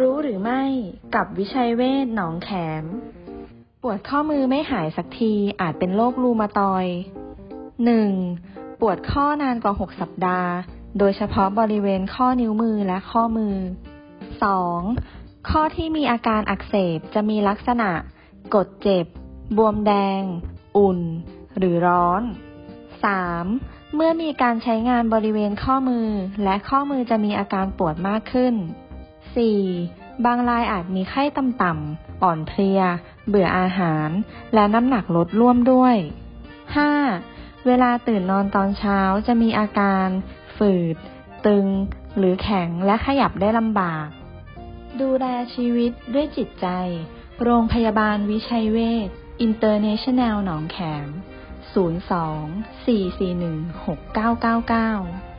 รู้หรือไม่กับวิชัยเวชหนองแขม ปวดข้อมือไม่หายสักทีอาจเป็นโรครูมาตอย 1. ปวดข้อนานกว่า 6 สัปดาห์ โดยเฉพาะบริเวณข้อนิ้วมือและข้อมือ 2. ข้อที่มีอาการอักเสบจะมีลักษณะ กดเจ็บ บวมแดง อุ่น หรือร้อน 3. เมื่อมีการใช้งานบริเวณข้อมือและข้อมือจะมีอาการปวดมากขึ้น 4. บางรายอาจมีไข้ต่ำๆ อ่อนเพลีย เบื่ออาหาร และน้ำหนักลดร่วมด้วย 5. เวลาตื่นนอนตอนเช้าจะมีอาการ ฝืด ตึง หรือแข็งและขยับได้ลำบาก ดูแลชีวิตด้วยจิตใจ โรงพยาบาลวิชัยเวชอินเตอร์เนชั่นแนลหนองแขม 02 441 6999